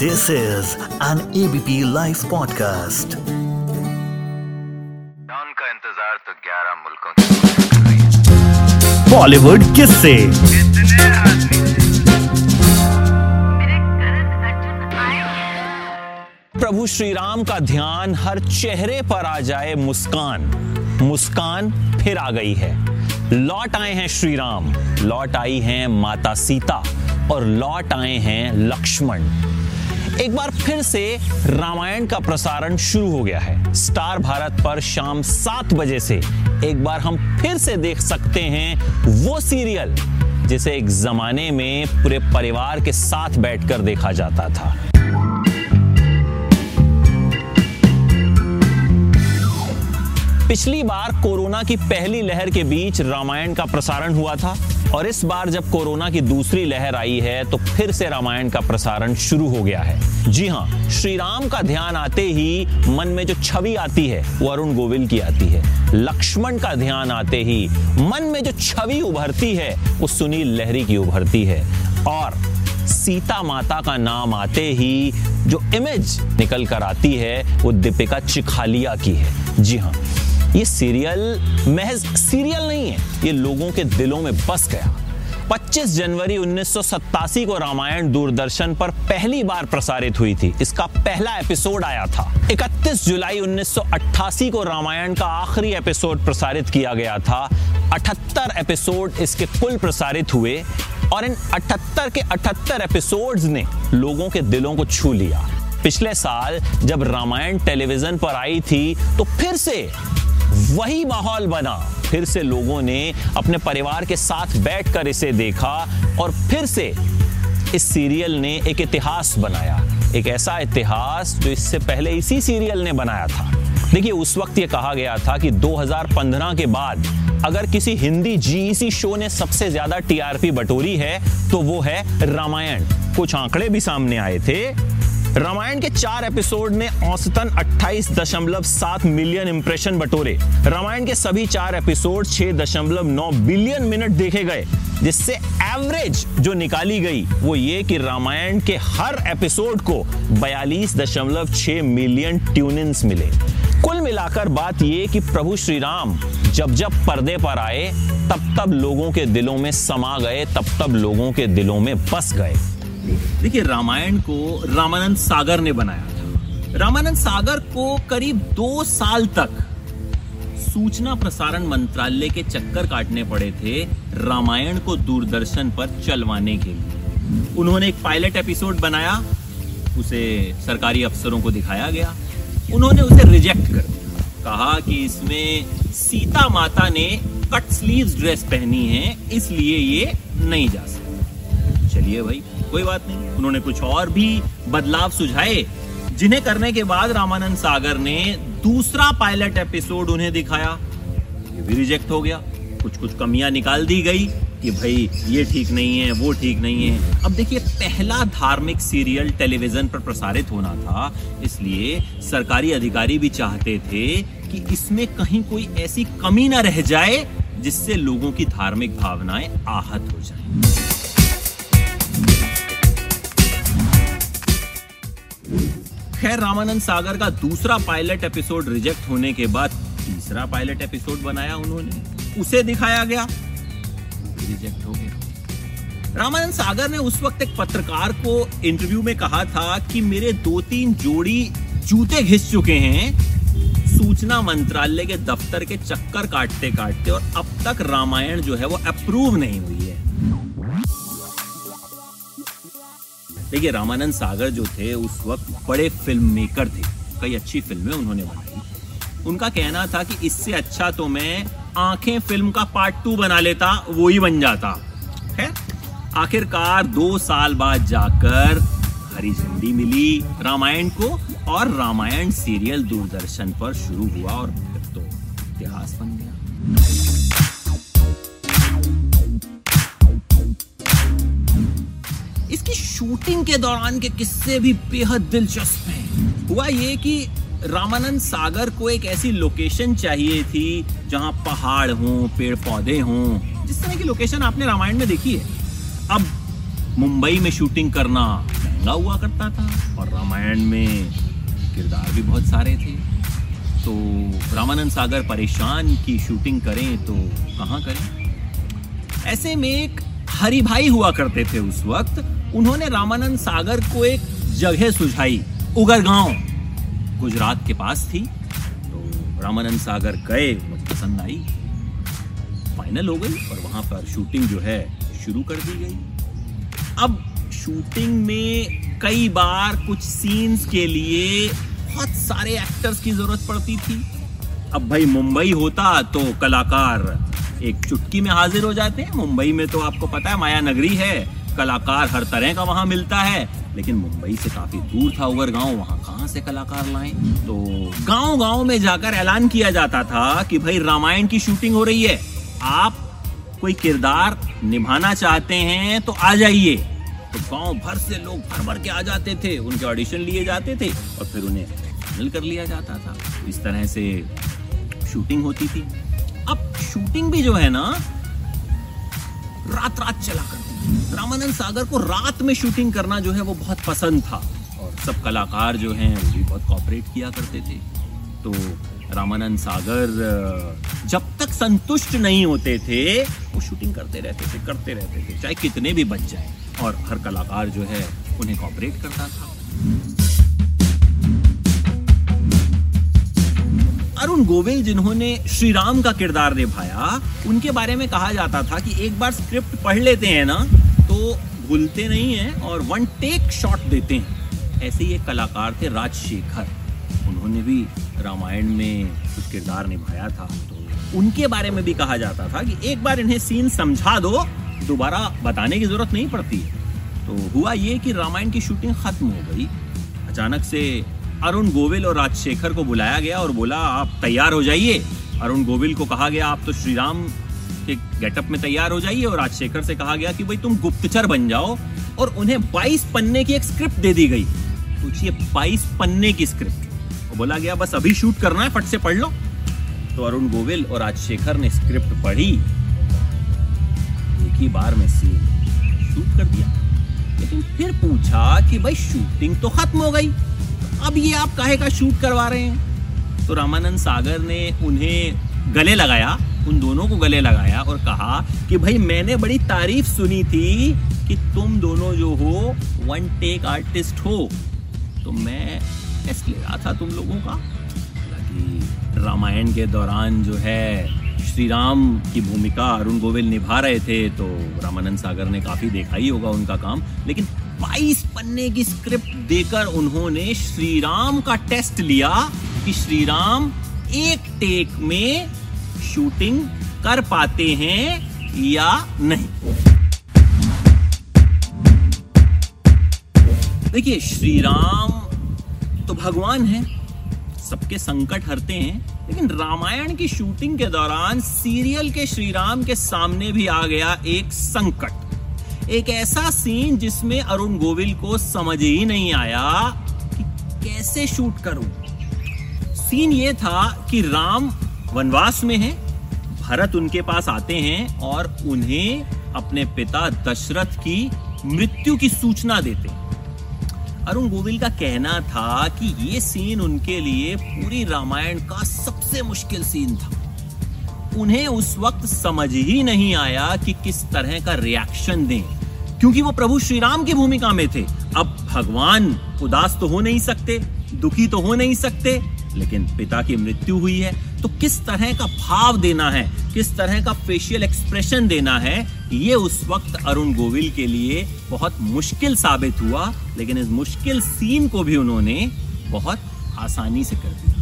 This is an ABP Life podcast. डॉन का इंतज़ार तो 11 मुल्कों है बॉलीवुड किससे। कितने आदमी प्रभु श्री राम का ध्यान हर चेहरे पर आ जाए मुस्कान। मुस्कान फिर आ गई है। लौट आए हैं श्री राम लौट आई हैं माता सीता और लौट आए हैं लक्ष्मण। एक बार फिर से रामायण का प्रसारण शुरू हो गया है। स्टार भारत पर शाम सात बजे से एक बार हम फिर से देख सकते हैं वो सीरियल, जिसे एक जमाने में पूरे परिवार के साथ बैठकर देखा जाता था। पिछली बार कोरोना की पहली लहर के बीच रामायण का प्रसारण हुआ था और इस बार जब कोरोना की दूसरी लहर आई है तो फिर से रामायण का प्रसारण शुरू हो गया है। जी हाँ श्री राम का ध्यान आते ही मन में जो छवि आती है, वो अरुण गोविल की आती है। लक्ष्मण का ध्यान आते ही मन में जो छवि उभरती है, वो सुनील लहरी की उभरती है। और सीता माता का नाम आते ही जो इमेज निकल कर आती है, वो दीपिका चिखालिया की है। जी हाँ ये सीरियल, महज सीरियल नहीं है, ये लोगों के दिलों में बस गया। 25 जनवरी 1987 को रामायण दूरदर्शन पर पहली बार प्रसारित हुई थी। इसका पहला एपिसोड आया था। 31 जुलाई 1988 को रामायण का आखिरी एपिसोड प्रसारित किया गया था। 78 एपिसोड इसके कुल प्रसारित हुए और इन 78 के 78 एपिसोड्स ने लोगों के दिलों को छू लिया। पिछले साल जब रामायण टेलीविज़न पर आई थी तो फिर से वही माहौल बना। फिर से लोगों ने अपने परिवार के साथ बैठकर इसे देखा और फिर से इस सीरियल ने एक इतिहास बनाया। एक ऐसा इतिहास जो इससे पहले इसी सीरियल ने बनाया था। देखिए, उस वक्त ये कहा गया था कि 2015 के बाद अगर किसी हिंदी जीईसी शो ने सबसे ज़्यादा टीआरपी बटोरी है तो वो है रामायण। कुछ आंकड़े भी सामने आए थे। रामायण के चार एपिसोड ने औसतन 28.7 मिलियन इंप्रेशन बटोरे। रामायण के सभी चार एपिसोड 6.9 बिलियन मिनट देखे गए, जिससे एवरेज जो निकाली गई, वो ये कि रामायण के हर एपिसोड को 42.6 मिलियन ट्यून मिले। कुल मिलाकर बात ये कि प्रभु श्री राम जब जब पर्दे पर आए, तब तब लोगों के दिलों में समा गए, तब तब लोगों के दिलों में बस गए। देखिए, रामायण को रामानंद सागर ने बनाया था। रामानंद सागर को करीब दो साल तक सूचना प्रसारण मंत्रालय के चक्कर काटने पड़े थे रामायण को दूरदर्शन पर चलवाने के लिए। उन्होंने एक पायलट एपिसोड बनाया, उसे सरकारी अफसरों को दिखाया गया। उन्होंने उसे रिजेक्ट कर दिया। कहा कि इसमें सीता माता ने कट स्लीव्स ड्रेस पहनी है, इसलिए ये नहीं जा सकता। चलिए भाई कोई बात नहीं, उन्होंने कुछ और भी बदलाव सुझाए। जिन्हें करने के बाद रामानंद सागर ने दूसरा पायलट एपिसोड उन्हें दिखाया। ये भी रिजेक्ट हो गया। कुछ कुछ कमियाँ निकाल दी गई कि भाई, ये ठीक नहीं है, वो ठीक नहीं है। अब देखिए, पहला धार्मिक सीरियल टेलीविज़न पर प्रसारित होना था, इसलिए सरकारी अधिकारी भी चाहते थे कि इसमें कहीं कोई ऐसी कमी ना रह जाए, जिससे लोगों की धार्मिक भावनाएँ आहत हो जाएँ। खैर रामानंद सागर का दूसरा पायलट एपिसोड रिजेक्ट होने के बाद तीसरा पायलट एपिसोड बनाया उन्होंने। उसे दिखाया गया। रिजेक्ट हो गया। रामानंद सागर ने उस वक्त एक पत्रकार को इंटरव्यू में कहा था कि मेरे दो तीन जोड़ी जूते घिस चुके हैं। सूचना मंत्रालय के दफ्तर के चक्कर काटते काटते और अब तक रामायण जो है वो अप्रूव नहीं हुई है। देखिए, रामानंद सागर जो थे, उस वक्त बड़े फ़िल्म मेकर थे। कई अच्छी फ़िल्में उन्होंने बनाई। उनका कहना था कि इससे अच्छा तो मैं आँखें फ़िल्म का पार्ट टू बना लेता, वो ही बन जाता। है आखिरकार दो साल बाद जाकर हरी झंडी मिली रामायण को और रामायण सीरियल दूरदर्शन पर शुरू हुआ और फिर तो इतिहास बन गया। शूटिंग के दौरान के किस्से भी बेहद दिलचस्प हैं। हुआ ये कि रामानंद सागर को एक ऐसी लोकेशन चाहिए थी जहाँ पहाड़ हों पेड़ पौधे हों, जिस तरह की लोकेशन आपने रामायण में देखी है। अब मुंबई में शूटिंग करना महँगा हुआ करता था और रामायण में किरदार भी बहुत सारे थे। तो रामानंद सागर परेशान की शूटिंग करें तो कहाँ करें? ऐसे में एक हरी भाई हुआ करते थे उस वक्त उन्होंने रामानंद सागर को एक जगह सुझाई उगर गाँव गुजरात के पास थी तो रामानंद सागर गए, मुझे पसंद आई। फाइनल हो गई, और वहाँ पर शूटिंग जो है, शुरू कर दी गई। अब शूटिंग में कई बार कुछ सीन्स के लिए बहुत सारे एक्टर्स की ज़रूरत पड़ती थी। अब भाई मुंबई होता तो कलाकार एक चुटकी में हाजिर हो जाते हैं। मुंबई में तो आपको पता है माया नगरी है। कलाकार हर तरह का वहाँ मिलता है। लेकिन मुंबई से काफ़ी दूर था उगर गाँव वहाँ कहाँ से कलाकार लाए? तो गाँव गाँव में जाकर ऐलान किया जाता था कि भाई रामायण की शूटिंग हो रही है। आप कोई किरदार निभाना चाहते हैं तो आ जाइए। तो गाँव भर से लोग भर भर के आ जाते थे, उनके ऑडिशन लिए जाते थे और फिर उन्हें फाइनल कर लिया जाता था। इस तरह से शूटिंग होती थी। अब शूटिंग भी जो है ना रात रात चला करती थी रामानंद सागर को रात में शूटिंग करना जो है वो बहुत पसंद था। और सब कलाकार जो हैं, वो भी बहुत कॉपरेट किया करते थे। तो रामानंद सागर जब तक संतुष्ट नहीं होते थे, वो शूटिंग करते रहते थे, करते रहते थे, चाहे कितने भी बच जाए। और हर कलाकार जो है, उन्हें कॉपरेट करता था। अरुण गोविल जिन्होंने श्री राम का किरदार निभाया, उनके बारे में कहा जाता था कि एक बार स्क्रिप्ट पढ़ लेते हैं ना तो भूलते नहीं हैं और वन टेक शॉट देते हैं। ऐसे ही एक कलाकार थे राजशेखर। उन्होंने भी रामायण में कुछ किरदार निभाया था। तो उनके बारे में भी कहा जाता था कि एक बार इन्हें सीन समझा दो, दोबारा बताने की ज़रूरत नहीं पड़ती। तो हुआ ये कि रामायण की शूटिंग खत्म हो गई। अचानक से अरुण गोविल और राजशेखर को बुलाया गया और बोला, आप तैयार हो जाइए। अरुण गोविल को कहा गया, आप तो श्री राम के गेटअप में तैयार हो जाइए। और राजशेखर से कहा गया कि, भाई, तुम गुप्तचर बन जाओ। और उन्हें 22 पन्ने की एक स्क्रिप्ट दे दी गई। सोचिए 22 पन्ने की स्क्रिप्ट और बोला गया, बस अभी शूट करना है, फट से पढ़ लो। तो अरुण गोविल और राजशेखर ने स्क्रिप्ट पढ़ी। एक ही बार में सीन शूट कर दिया। लेकिन फिर पूछा कि, भाई शूटिंग तो खत्म हो गई। अब ये आप काहे का शूट करवा रहे हैं? तो रामानंद सागर ने उन्हें गले लगाया, उन दोनों को गले लगाया और कहा कि भाई मैंने बड़ी तारीफ़ सुनी थी कि तुम दोनों जो हो वन टेक आर्टिस्ट हो। तो मैं टेस्ट ले रहा था तुम लोगों का। हालाँकि रामायण के दौरान जो है श्री राम की भूमिका अरुण गोविल निभा रहे थे तो रामानंद सागर ने काफ़ी देखा ही होगा उनका काम। लेकिन 22 पन्ने की स्क्रिप्ट देकर उन्होंने श्री राम का टेस्ट लिया कि श्री राम एक टेक में शूटिंग कर पाते हैं या नहीं। देखिए श्री राम तो भगवान है, सबके संकट हरते हैं, लेकिन रामायण की शूटिंग के दौरान सीरियल के श्री राम के सामने भी आ गया एक संकट। एक ऐसा सीन जिसमें अरुण गोविल को समझ ही नहीं आया कि कैसे शूट करूँ। सीन ये था कि राम वनवास में है, भरत उनके पास आते हैं और उन्हें अपने पिता दशरथ की मृत्यु की सूचना देते हैं। अरुण गोविल का कहना था कि ये सीन उनके लिए पूरी रामायण का सबसे मुश्किल सीन था। उन्हें उस वक्त समझ ही नहीं आया कि किस तरह का रिएक्शन दें। क्योंकि वो प्रभु श्री राम की भूमिका में थे। अब भगवान उदास तो हो नहीं सकते, दुखी तो हो नहीं सकते, लेकिन पिता की मृत्यु हुई है तो किस तरह का भाव देना है, किस तरह का फेशियल एक्सप्रेशन देना है, ये उस वक्त अरुण गोविल के लिए बहुत मुश्किल साबित हुआ, लेकिन इस मुश्किल सीन को भी उन्होंने बहुत आसानी से कर दिया।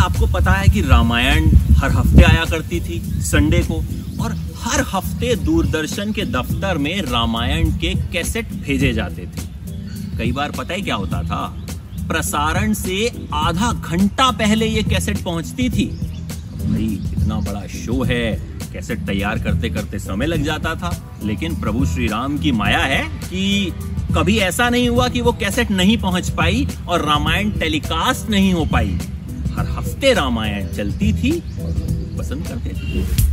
अच्छा आपको पता है कि रामायण हर हफ़्ते आया करती थी, संडे को। और हर हफ़्ते दूरदर्शन के दफ्तर में रामायण के कैसेट भेजे जाते थे। कई बार पता ही क्या होता था? प्रसारण से आधा घंटा पहले ये कैसेट पहुँचती थी। भाई, इतना बड़ा शो है। कैसेट तैयार करते करते समय लग जाता था। लेकिन प्रभु श्री राम की माया है कि कभी ऐसा नहीं हुआ कि वो कैसेट नहीं पहुँच पाई और रामायण टेलीकास्ट नहीं हो पाई। हर हफ़्ते रामायण चलती थी, पसंद करते थे।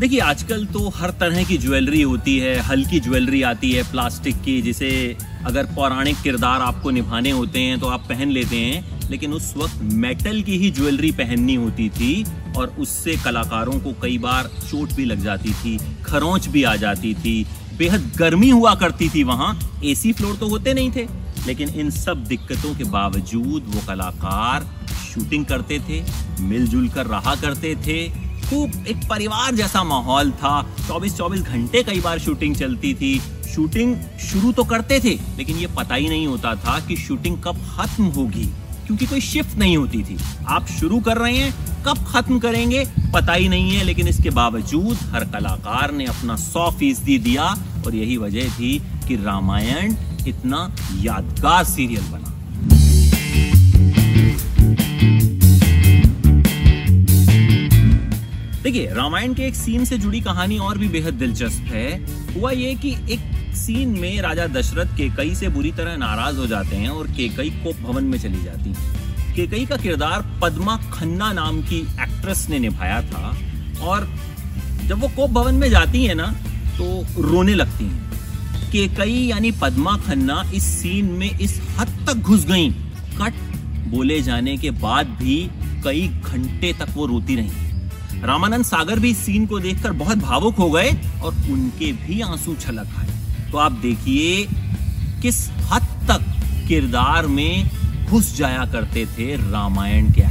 देखिए, आजकल तो हर तरह की ज्वेलरी होती है, हल्की ज्वेलरी आती है, प्लास्टिक की, जिसे अगर पौराणिक किरदार आपको निभाने होते हैं तो आप पहन लेते हैं, लेकिन उस वक्त मेटल की ही ज्वेलरी पहननी होती थी, और उससे कलाकारों को कई बार चोट भी लग जाती थी, खरोंच भी आ जाती थी। बेहद गर्मी हुआ करती थी वहाँ एसी फ्लोर तो होते नहीं थे। लेकिन इन सब दिक्कतों के बावजूद वो कलाकार शूटिंग करते थे, मिलजुल कर रहा करते थे। खूब एक परिवार जैसा माहौल था। 24-24 घंटे कई बार शूटिंग चलती थी। शूटिंग शुरू तो करते थे, लेकिन ये पता ही नहीं होता था कि शूटिंग कब खत्म होगी, क्योंकि कोई शिफ्ट नहीं होती थी। आप शुरू कर रहे हैं, कब खत्म करेंगे, पता ही नहीं है, लेकिन इसके बावजूद हर कलाकार ने अपना सौ फ़ीसदी दिया और यही वजह थी कि रामायण इतना यादगार सीरियल बना। देखिए, रामायण के एक सीन से जुड़ी कहानी और भी बेहद दिलचस्प है। हुआ ये कि एक सीन में राजा दशरथ केकई से बुरी तरह नाराज़ हो जाते हैं और केकई कोप भवन में चली जाती है। केकई का किरदार पद्मा खन्ना नाम की एक्ट्रेस ने निभाया था और जब वो कोप भवन में जाती है ना तो रोने लगती हैं। केकई यानी पद्मा खन्ना इस सीन में इस हद तक घुस गई। कट बोले जाने के बाद भी कई घंटे तक वो रोती रही। रामानंद सागर भी इस सीन को देखकर बहुत भावुक हो गए और उनके भी आँसू छलक आए। तो आप देखिए, किस हद तक किरदार में घुस जाया करते थे रामायण के